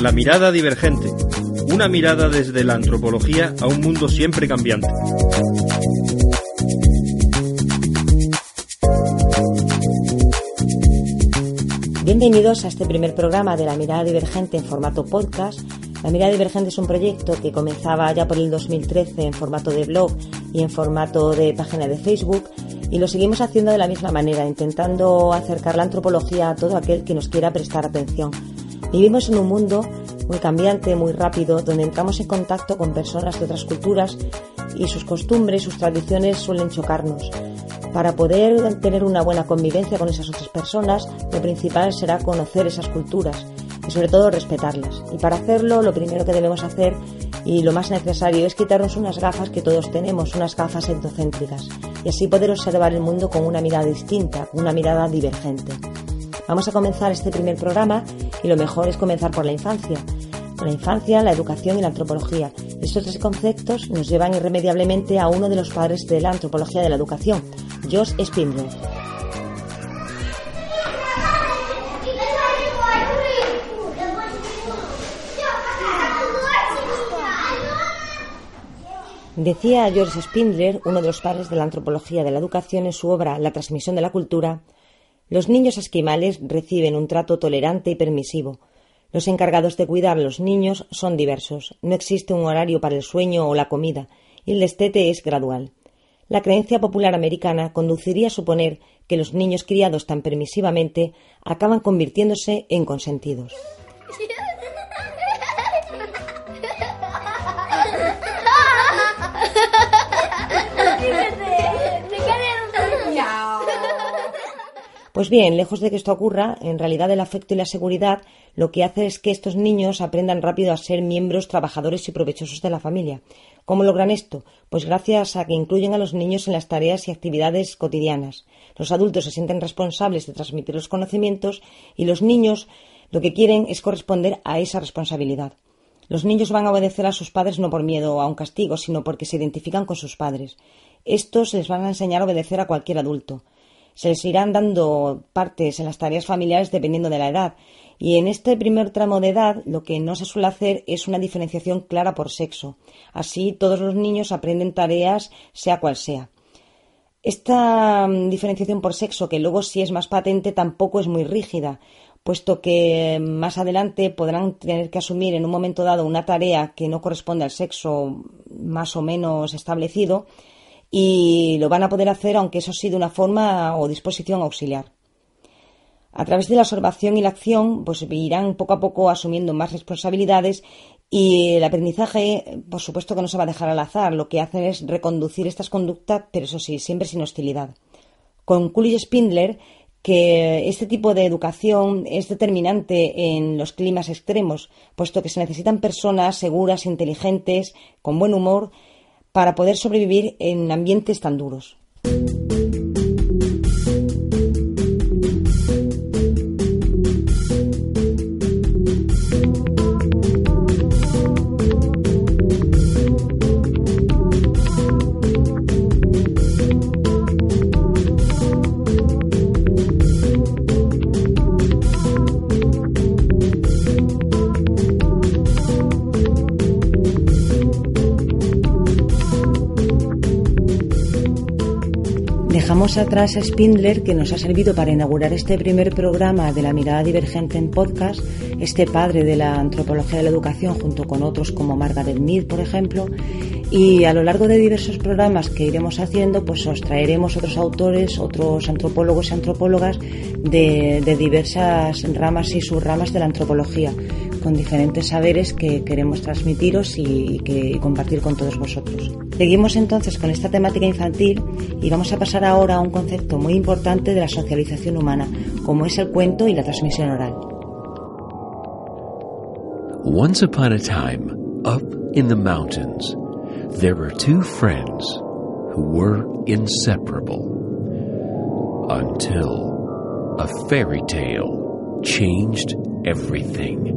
La mirada divergente. Una mirada desde la antropología a un mundo siempre cambiante. Bienvenidos a este primer programa de La Mirada Divergente en formato podcast. La Mirada Divergente es un proyecto que comenzaba ya por el 2013 en formato de blog y en formato de página de Facebook y lo seguimos haciendo de la misma manera, intentando acercar la antropología a todo aquel que nos quiera prestar atención. Vivimos en un mundo muy cambiante, muy rápido, donde entramos en contacto con personas de otras culturas y sus costumbres, sus tradiciones suelen chocarnos. Para poder tener una buena convivencia con esas otras personas, lo principal será conocer esas culturas y sobre todo respetarlas. Y para hacerlo, lo primero que debemos hacer y lo más necesario es quitarnos unas gafas que todos tenemos, unas gafas endocéntricas, y así poder observar el mundo con una mirada distinta, una mirada divergente. Vamos a comenzar este primer programa y lo mejor es comenzar por la infancia. la infancia, la educación y la antropología. Estos tres conceptos nos llevan irremediablemente a uno de los padres de la antropología de la educación, Josh Spindler. Decía George Spindler, uno de los padres de la antropología de la educación, en su obra La transmisión de la cultura, los niños esquimales reciben un trato tolerante y permisivo. Los encargados de cuidar a los niños son diversos. No existe un horario para el sueño o la comida, y el destete es gradual. La creencia popular americana conduciría a suponer que los niños criados tan permisivamente acaban convirtiéndose en consentidos. Pues bien, lejos de que esto ocurra, en realidad el afecto y la seguridad lo que hace es que estos niños aprendan rápido a ser miembros trabajadores y provechosos de la familia. ¿Cómo logran esto? Pues gracias a que incluyen a los niños en las tareas y actividades cotidianas. Los adultos se sienten responsables de transmitir los conocimientos y los niños lo que quieren es corresponder a esa responsabilidad. Los niños van a obedecer a sus padres no por miedo a un castigo, sino porque se identifican con sus padres. Estos les van a enseñar a obedecer a cualquier adulto se les irán dando partes en las tareas familiares dependiendo de la edad. Y en este primer tramo de edad lo que no se suele hacer es una diferenciación clara por sexo. Así todos los niños aprenden tareas sea cual sea. Esta mm, diferenciación por sexo, que luego sí es más patente, tampoco es muy rígida, puesto que más adelante podrán tener que asumir en un momento dado una tarea que no corresponde al sexo más o menos establecido y lo van a poder hacer aunque eso sí de una forma o disposición auxiliar. A través de la observación y la acción, pues irán poco a poco asumiendo más responsabilidades y el aprendizaje, por supuesto que no se va a dejar al azar, lo que hace es reconducir estas conductas, pero eso sí, siempre sin hostilidad. Concluye Spindler que este tipo de educación es determinante en los climas extremos, puesto que se necesitan personas seguras, inteligentes, con buen humor, para poder sobrevivir en ambientes tan duros. Dejamos atrás Spindler, que nos ha servido para inaugurar este primer programa de la mirada divergente en podcast, este padre de la antropología de la educación, junto con otros como Margaret Mead, por ejemplo. Y a lo largo de diversos programas que iremos haciendo, pues os traeremos otros autores, otros antropólogos y antropólogas de, de diversas ramas y subramas de la antropología con diferentes saberes que queremos transmitiros y, que, compartir con todos vosotros. Seguimos entonces con esta temática infantil y vamos a pasar ahora a un concepto muy importante de la socialización humana, como es el cuento y la transmisión oral. Once upon a time, up in the mountains, there were two friends who were inseparable until a fairy tale changed everything.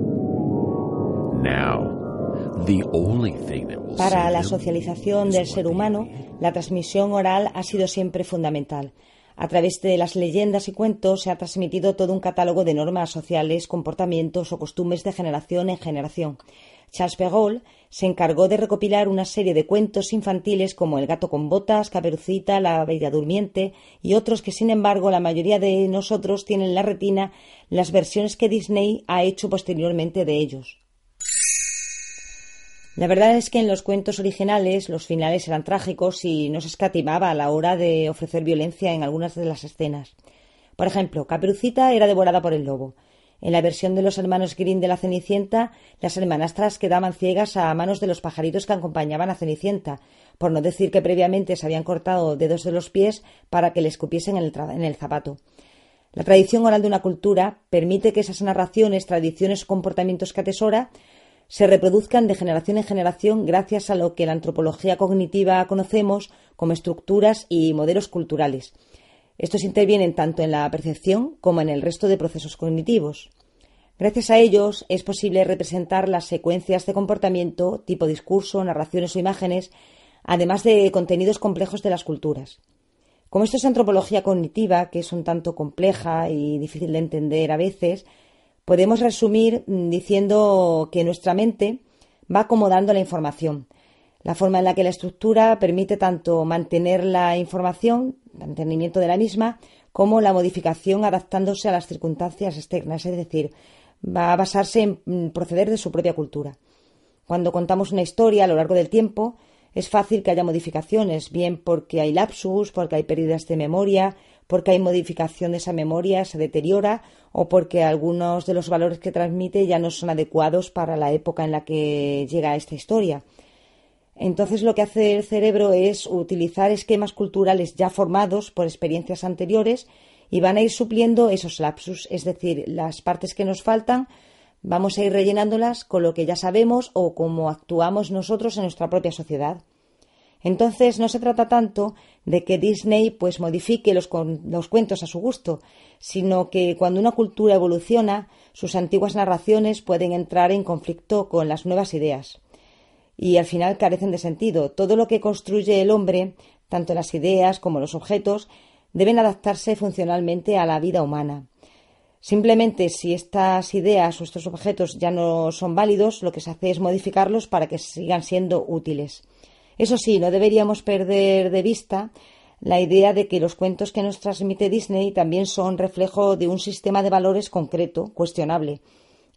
Para la socialización del ser humano, la transmisión oral ha sido siempre fundamental. A través de las leyendas y cuentos se ha transmitido todo un catálogo de normas sociales, comportamientos o costumbres de generación en generación. Charles Perrault se encargó de recopilar una serie de cuentos infantiles como El gato con botas, Caperucita, La bella durmiente y otros que, sin embargo, la mayoría de nosotros tienen en la retina las versiones que Disney ha hecho posteriormente de ellos. La verdad es que en los cuentos originales los finales eran trágicos y no se escatimaba a la hora de ofrecer violencia en algunas de las escenas. Por ejemplo, Caperucita era devorada por el lobo. En la versión de los hermanos Green de la Cenicienta, las hermanastras quedaban ciegas a manos de los pajaritos que acompañaban a Cenicienta, por no decir que previamente se habían cortado dedos de los pies para que le escupiesen en el, en el zapato. La tradición oral de una cultura permite que esas narraciones, tradiciones o comportamientos que atesora se reproduzcan de generación en generación gracias a lo que la antropología cognitiva conocemos como estructuras y modelos culturales. Estos intervienen tanto en la percepción como en el resto de procesos cognitivos. Gracias a ellos es posible representar las secuencias de comportamiento, tipo discurso, narraciones o imágenes, además de contenidos complejos de las culturas. Como esto es antropología cognitiva, que es un tanto compleja y difícil de entender a veces, Podemos resumir mm, diciendo que nuestra mente va acomodando la información. La forma en la que la estructura permite tanto mantener la información, mantenimiento de la misma, como la modificación adaptándose a las circunstancias externas, es decir, va a basarse en mm, proceder de su propia cultura. Cuando contamos una historia a lo largo del tiempo, es fácil que haya modificaciones, bien porque hay lapsus, porque hay pérdidas de memoria, porque hay modificación de esa memoria, se deteriora o porque algunos de los valores que transmite ya no son adecuados para la época en la que llega esta historia. Entonces lo que hace el cerebro es utilizar esquemas culturales ya formados por experiencias anteriores y van a ir supliendo esos lapsus, es decir, las partes que nos faltan, vamos a ir rellenándolas con lo que ya sabemos o cómo actuamos nosotros en nuestra propia sociedad. Entonces no se trata tanto de que Disney pues modifique los, los, cuentos a su gusto, sino que cuando una cultura evoluciona, sus antiguas narraciones pueden entrar en conflicto con las nuevas ideas. Y al final carecen de sentido. Todo lo que construye el hombre, tanto las ideas como los objetos, deben adaptarse funcionalmente a la vida humana. Simplemente si estas ideas o estos objetos ya no son válidos, lo que se hace es modificarlos para que sigan siendo útiles. Eso sí, no deberíamos perder de vista la idea de que los cuentos que nos transmite Disney también son reflejo de un sistema de valores concreto, cuestionable,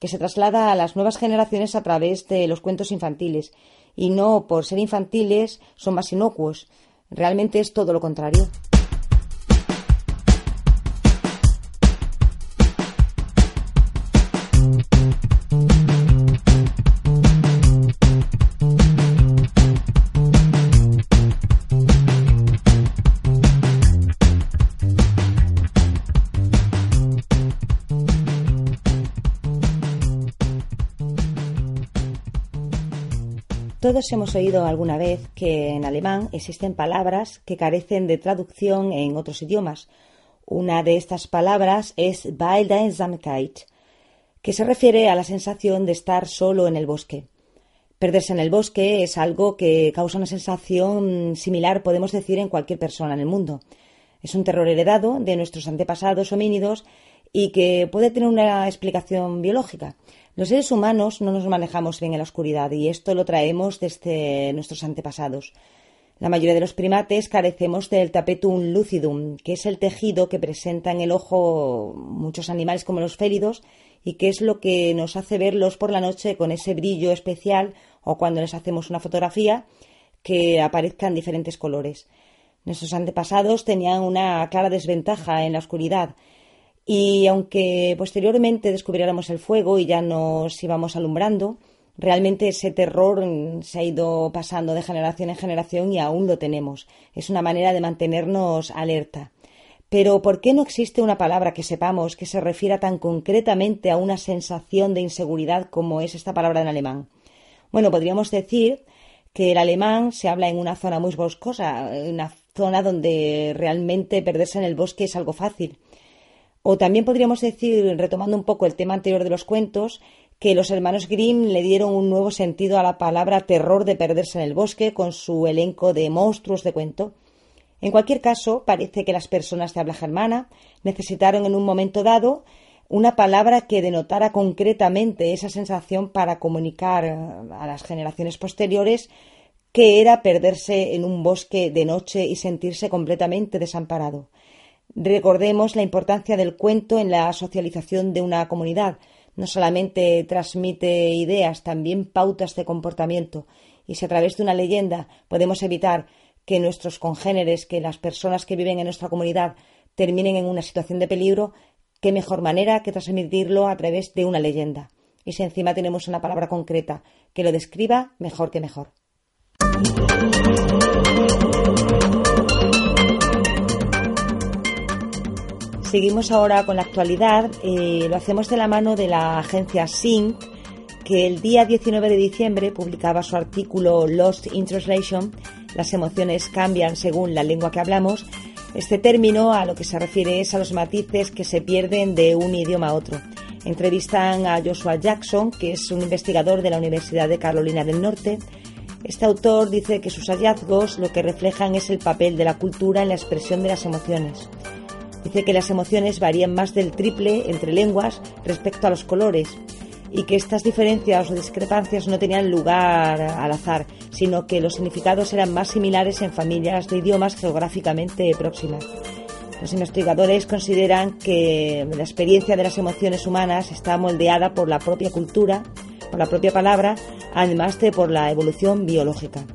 que se traslada a las nuevas generaciones a través de los cuentos infantiles, y no por ser infantiles son más inocuos. Realmente es todo lo contrario. Todos hemos oído alguna vez que en alemán existen palabras que carecen de traducción en otros idiomas. Una de estas palabras es Einsamkeit, que se refiere a la sensación de estar solo en el bosque. Perderse en el bosque es algo que causa una sensación similar, podemos decir, en cualquier persona en el mundo. Es un terror heredado de nuestros antepasados homínidos y que puede tener una explicación biológica. Los seres humanos no nos manejamos bien en la oscuridad y esto lo traemos desde nuestros antepasados. La mayoría de los primates carecemos del tapetum lucidum, que es el tejido que presenta en el ojo muchos animales como los félidos y que es lo que nos hace verlos por la noche con ese brillo especial o cuando les hacemos una fotografía que aparezcan diferentes colores. Nuestros antepasados tenían una clara desventaja en la oscuridad y aunque posteriormente descubriéramos el fuego y ya nos íbamos alumbrando, realmente ese terror se ha ido pasando de generación en generación y aún lo tenemos. Es una manera de mantenernos alerta. Pero ¿por qué no existe una palabra que sepamos que se refiera tan concretamente a una sensación de inseguridad como es esta palabra en alemán? Bueno, podríamos decir que el alemán se habla en una zona muy boscosa, una zona donde realmente perderse en el bosque es algo fácil. O también podríamos decir, retomando un poco el tema anterior de los cuentos, que los hermanos Grimm le dieron un nuevo sentido a la palabra terror de perderse en el bosque con su elenco de monstruos de cuento. En cualquier caso, parece que las personas de habla germana necesitaron en un momento dado una palabra que denotara concretamente esa sensación para comunicar eh, a las generaciones posteriores que era perderse en un bosque de noche y sentirse completamente desamparado. Recordemos la importancia del cuento en la socialización de una comunidad. No solamente transmite ideas, también pautas de comportamiento. Y si a través de una leyenda podemos evitar que nuestros congéneres, que las personas que viven en nuestra comunidad terminen en una situación de peligro, qué mejor manera que transmitirlo a través de una leyenda. Y si encima tenemos una palabra concreta que lo describa, mejor que mejor. Seguimos ahora con la actualidad. Eh, lo hacemos de la mano de la agencia Sync, que el día 19 de diciembre publicaba su artículo Lost in Translation las emociones cambian según la lengua que hablamos, este término a lo que se refiere es a los matices que se pierden de un idioma a otro. Entrevistan a Joshua Jackson, que es un investigador de la Universidad de Carolina del Norte. Este autor dice que sus hallazgos lo que reflejan es el papel de la cultura en la expresión de las emociones. Dice que las emociones varían más del triple entre lenguas respecto a los colores y que estas diferencias o discrepancias no tenían lugar al azar, sino que los significados eran más similares en familias de idiomas geográficamente próximas. Los investigadores consideran que la experiencia de las emociones humanas está moldeada por la propia cultura, por la propia palabra, además de por la evolución biológica.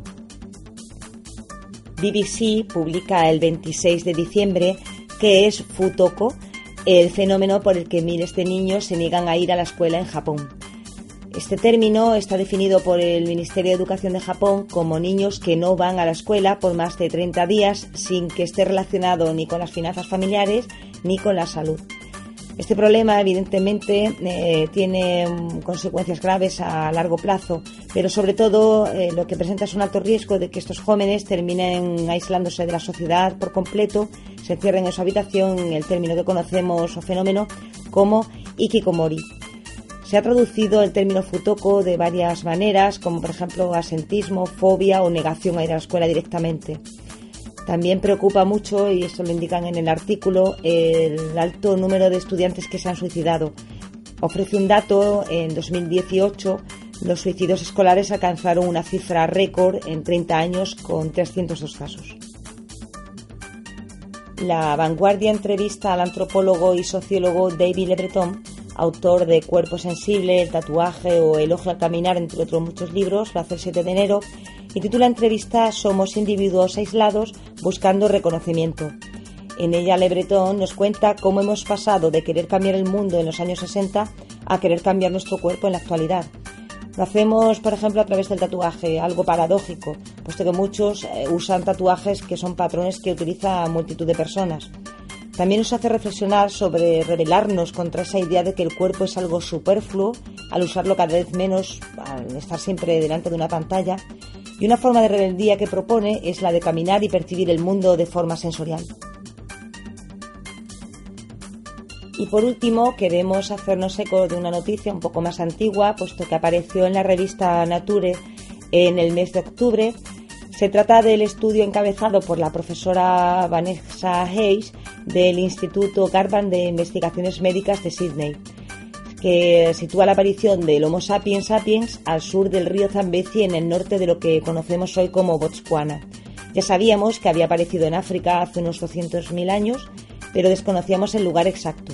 BBC publica el 26 de diciembre que es Futoko, el fenómeno por el que miles de niños se niegan a ir a la escuela en Japón. Este término está definido por el Ministerio de Educación de Japón como niños que no van a la escuela por más de 30 días sin que esté relacionado ni con las finanzas familiares ni con la salud. Este problema, evidentemente, eh, tiene mm, consecuencias graves a largo plazo, pero sobre todo eh, lo que presenta es un alto riesgo de que estos jóvenes terminen aislándose de la sociedad por completo, se encierren en su habitación, el término que conocemos o fenómeno como ikikomori. Se ha traducido el término futoko de varias maneras, como por ejemplo asentismo, fobia o negación a ir a la escuela directamente. También preocupa mucho, y esto lo indican en el artículo, el alto número de estudiantes que se han suicidado. Ofrece un dato, en 2018 los suicidios escolares alcanzaron una cifra récord en 30 años con 302 casos. La vanguardia entrevista al antropólogo y sociólogo David Le Breton, autor de Cuerpo Sensible, El tatuaje o Elogio al caminar, entre otros muchos libros, lo hace el 7 de enero y titula entrevista Somos individuos aislados buscando reconocimiento. En ella Le Breton nos cuenta cómo hemos pasado de querer cambiar el mundo en los años 60 a querer cambiar nuestro cuerpo en la actualidad. Lo hacemos, por ejemplo, a través del tatuaje, algo paradójico, puesto que muchos eh, usan tatuajes que son patrones que utiliza multitud de personas. También nos hace reflexionar sobre rebelarnos contra esa idea de que el cuerpo es algo superfluo al usarlo cada vez menos, al estar siempre delante de una pantalla y una forma de rebeldía que propone es la de caminar y percibir el mundo de forma sensorial. Y por último, queremos hacernos eco de una noticia un poco más antigua, puesto que apareció en la revista Nature en el mes de octubre. Se trata del estudio encabezado por la profesora Vanessa Hayes del Instituto Garvan de Investigaciones Médicas de Sydney que sitúa la aparición del Homo sapiens sapiens al sur del río Zambezi en el norte de lo que conocemos hoy como Botswana. Ya sabíamos que había aparecido en África hace unos 200.000 años, pero desconocíamos el lugar exacto.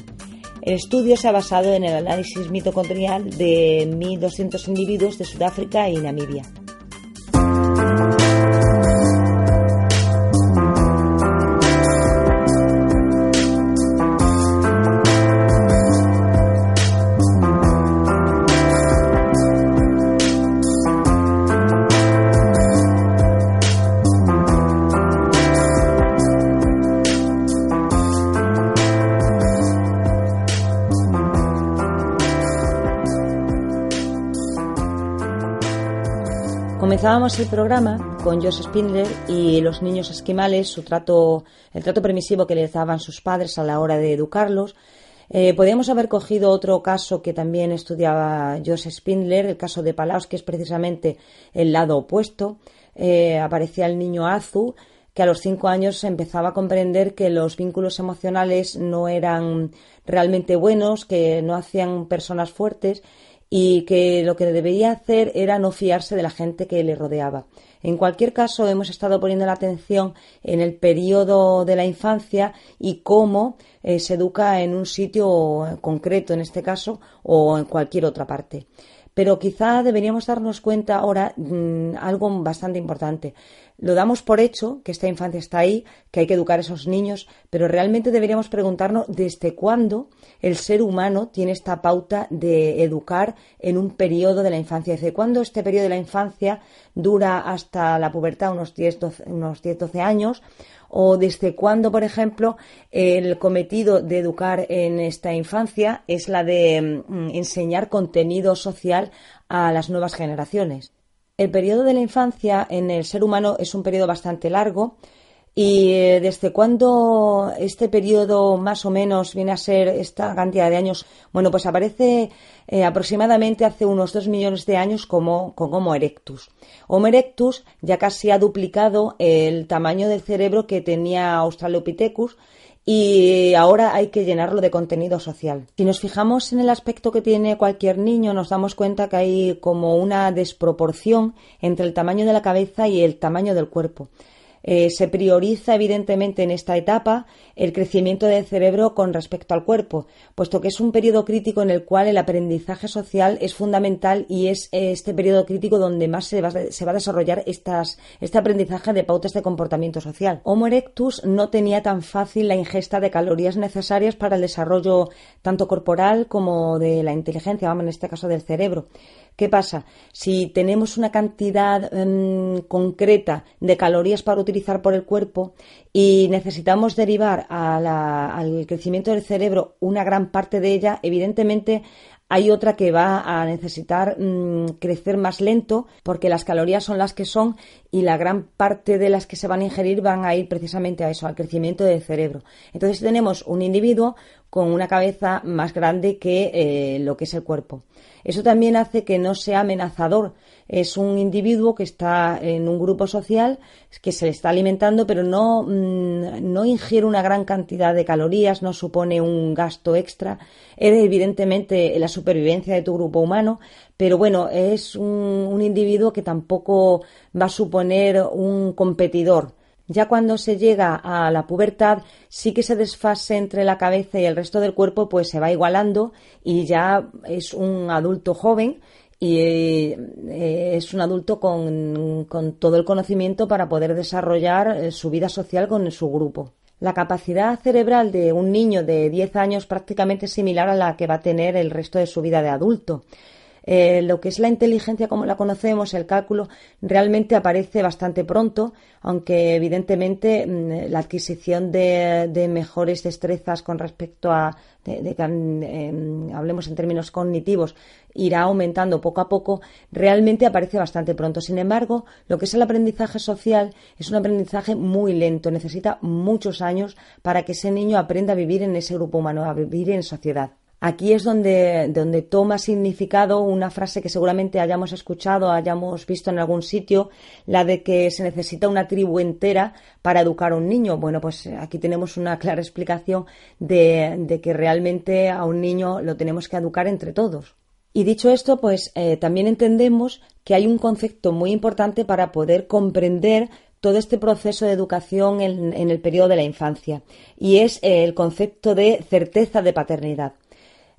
El estudio se ha basado en el análisis mitocondrial de 1.200 individuos de Sudáfrica y Namibia. Comenzábamos el programa con Josh Spindler y los niños esquimales, su trato, el trato permisivo que les daban sus padres a la hora de educarlos. Eh, podríamos haber cogido otro caso que también estudiaba Josh Spindler, el caso de Palaos, que es precisamente el lado opuesto. Eh, aparecía el niño Azu, que a los cinco años empezaba a comprender que los vínculos emocionales no eran realmente buenos, que no hacían personas fuertes y que lo que debería hacer era no fiarse de la gente que le rodeaba. En cualquier caso, hemos estado poniendo la atención en el periodo de la infancia y cómo eh, se educa en un sitio concreto, en este caso, o en cualquier otra parte. Pero quizá deberíamos darnos cuenta ahora mm, algo bastante importante. Lo damos por hecho, que esta infancia está ahí, que hay que educar a esos niños, pero realmente deberíamos preguntarnos desde cuándo el ser humano tiene esta pauta de educar en un periodo de la infancia. Desde cuándo este periodo de la infancia dura hasta la pubertad, unos 10, 12, unos 10, 12 años, o desde cuándo, por ejemplo, el cometido de educar en esta infancia es la de mm, enseñar contenido social a las nuevas generaciones. El periodo de la infancia en el ser humano es un periodo bastante largo y eh, desde cuándo este periodo más o menos viene a ser esta cantidad de años, bueno, pues aparece eh, aproximadamente hace unos dos millones de años como, con Homo erectus. Homo erectus ya casi ha duplicado el tamaño del cerebro que tenía Australopithecus y ahora hay que llenarlo de contenido social. Si nos fijamos en el aspecto que tiene cualquier niño, nos damos cuenta que hay como una desproporción entre el tamaño de la cabeza y el tamaño del cuerpo. Eh, se prioriza evidentemente en esta etapa el crecimiento del cerebro con respecto al cuerpo, puesto que es un periodo crítico en el cual el aprendizaje social es fundamental y es este periodo crítico donde más se va, a desarrollar este aprendizaje de pautas de comportamiento social. Homo erectus no tenía tan fácil la ingesta de calorías necesarias para el desarrollo tanto corporal como de la inteligencia, vamos en este caso del cerebro. ¿Qué pasa? Si tenemos una cantidad em, concreta de calorías para utilizar por el cuerpo y necesitamos derivar al crecimiento del cerebro una gran parte de ella, evidentemente hay otra que va a necesitar mm, crecer más lento porque las calorías son las que son y la gran parte de las que se van a ingerir van a ir precisamente a eso, al crecimiento del cerebro. Entonces tenemos un individuo con una cabeza más grande que eh, lo que es el cuerpo. Eso también hace que no sea amenazador. Es un individuo que está en un grupo social, que se le está alimentando, pero no, mm, no ingiere una gran cantidad de calorías, no supone un gasto extra. Es evidentemente la supervivencia de tu grupo humano, pero bueno, es un individuo que tampoco va a suponer un competidor. Ya cuando se llega a la pubertad, sí que ese desfase entre la cabeza y el resto del cuerpo pues se va igualando y ya es un adulto joven y eh, es un adulto con, todo el conocimiento para poder desarrollar eh, su vida social con su grupo. La capacidad cerebral de un niño de 10 años prácticamente es similar a la que va a tener el resto de su vida de adulto. Eh, lo que es la inteligencia como la conocemos, el cálculo, realmente aparece bastante pronto, aunque evidentemente mm, la adquisición de, mejores destrezas con respecto a, em, hablemos en términos cognitivos, irá aumentando poco a poco, realmente aparece bastante pronto. Sin embargo, lo que es el aprendizaje social es un aprendizaje muy lento, necesita muchos años para que ese niño aprenda a vivir en ese grupo humano, a vivir en sociedad. Aquí es donde, toma significado una frase que seguramente hayamos escuchado, hayamos visto en algún sitio, la de que se necesita una tribu entera para educar a un niño. Bueno, pues aquí tenemos una clara explicación de, que realmente a un niño lo tenemos que educar entre todos. Y dicho esto, pues eh, también entendemos que hay un concepto muy importante para poder comprender todo este proceso de educación en el periodo de la infancia y es el concepto de certeza de paternidad.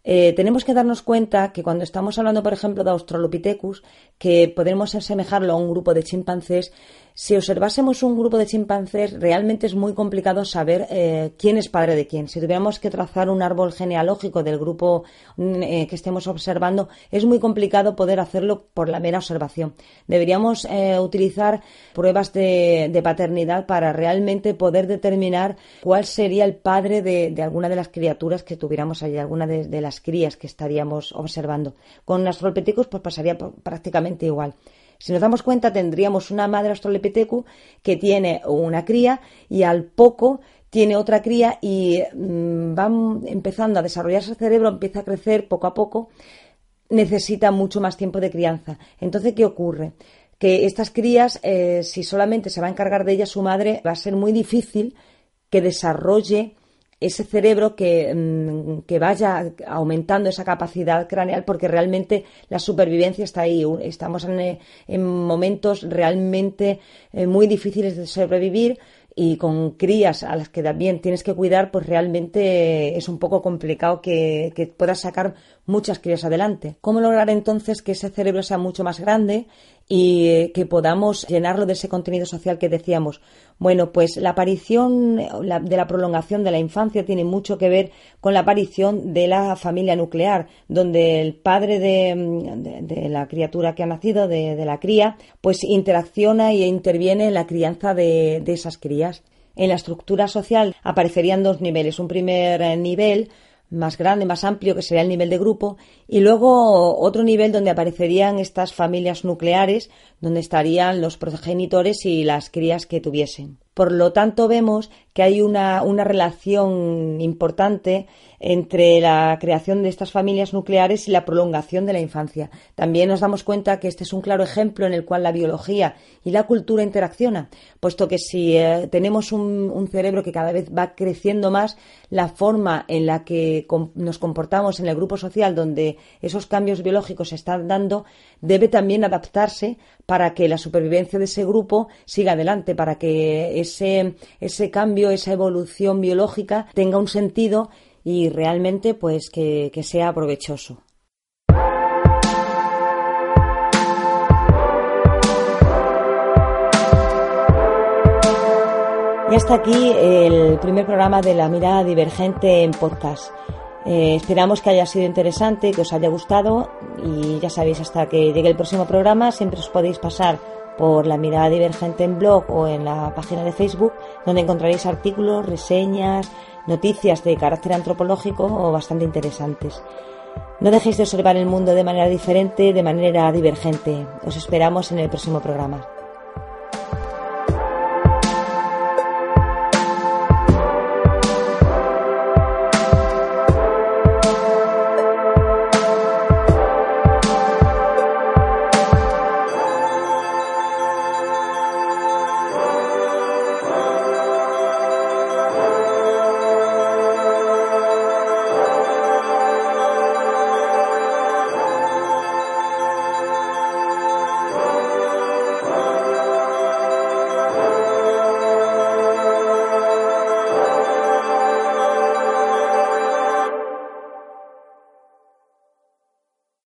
Eh, tenemos que darnos cuenta que cuando estamos hablando, por ejemplo, de Australopithecus, que podemos asemejarlo a un grupo de chimpancés, si observásemos un grupo de chimpancés, realmente es muy complicado saber eh, quién es padre de quién. Si tuviéramos que trazar un árbol genealógico del grupo mm, eh, que estemos observando, es muy complicado poder hacerlo por la mera observación. Deberíamos eh, utilizar pruebas de, paternidad para realmente poder determinar cuál sería el padre de, alguna de las criaturas que tuviéramos allí, alguna de, las crías que estaríamos observando. Con Australopithecus pues pasaría prácticamente igual. Si nos damos cuenta, tendríamos una madre Australopithecus que tiene una cría y al poco tiene otra cría y mm, va empezando a desarrollarse el cerebro, empieza a crecer poco a poco, necesita mucho más tiempo de crianza. Entonces, ¿qué ocurre? que estas crías, eh, si solamente se va a encargar de ellas su madre, va a ser muy difícil que desarrolle ese cerebro que, mm, que, vaya aumentando esa capacidad craneal porque realmente la supervivencia está ahí. Estamos en, en momentos realmente eh, muy difíciles de sobrevivir y con crías a las que también tienes que cuidar, pues realmente es un poco complicado que, que puedas sacar muchas crías adelante. ¿Cómo lograr entonces que ese cerebro sea mucho más grande y eh, que podamos llenarlo de ese contenido social que decíamos? Bueno, pues la aparición de la prolongación de la infancia tiene mucho que ver con la aparición de la familia nuclear, donde el padre de, la criatura que ha nacido, de, la cría, pues interacciona e interviene en la crianza de, de esas crías. En la estructura social aparecerían dos niveles. Un primer eh, nivel más grande, más amplio, que sería el nivel de grupo, y luego otro nivel donde aparecerían estas familias nucleares, donde estarían los progenitores y las crías que tuviesen. Por lo tanto, vemos que hay una, una relación importante entre la creación de estas familias nucleares y la prolongación de la infancia. También nos damos cuenta que este es un claro ejemplo en el cual la biología y la cultura interaccionan, puesto que si eh, tenemos un, cerebro que cada vez va creciendo más, la forma en la que nos comportamos en el grupo social donde esos cambios biológicos se están dando debe también adaptarse para que la supervivencia de ese grupo siga adelante, para que ese, ese cambio, esa evolución biológica tenga un sentido y realmente pues que, sea provechoso. Y hasta aquí el primer programa de la mirada divergente en podcast. Eh, esperamos que haya sido interesante, que os haya gustado y ya sabéis, hasta que llegue el próximo programa siempre os podéis pasar por la mirada divergente en blog o en la página de Facebook, donde encontraréis artículos, reseñas, noticias de carácter antropológico o bastante interesantes. No dejéis de observar el mundo de manera diferente, de manera divergente. Os esperamos en el próximo programa.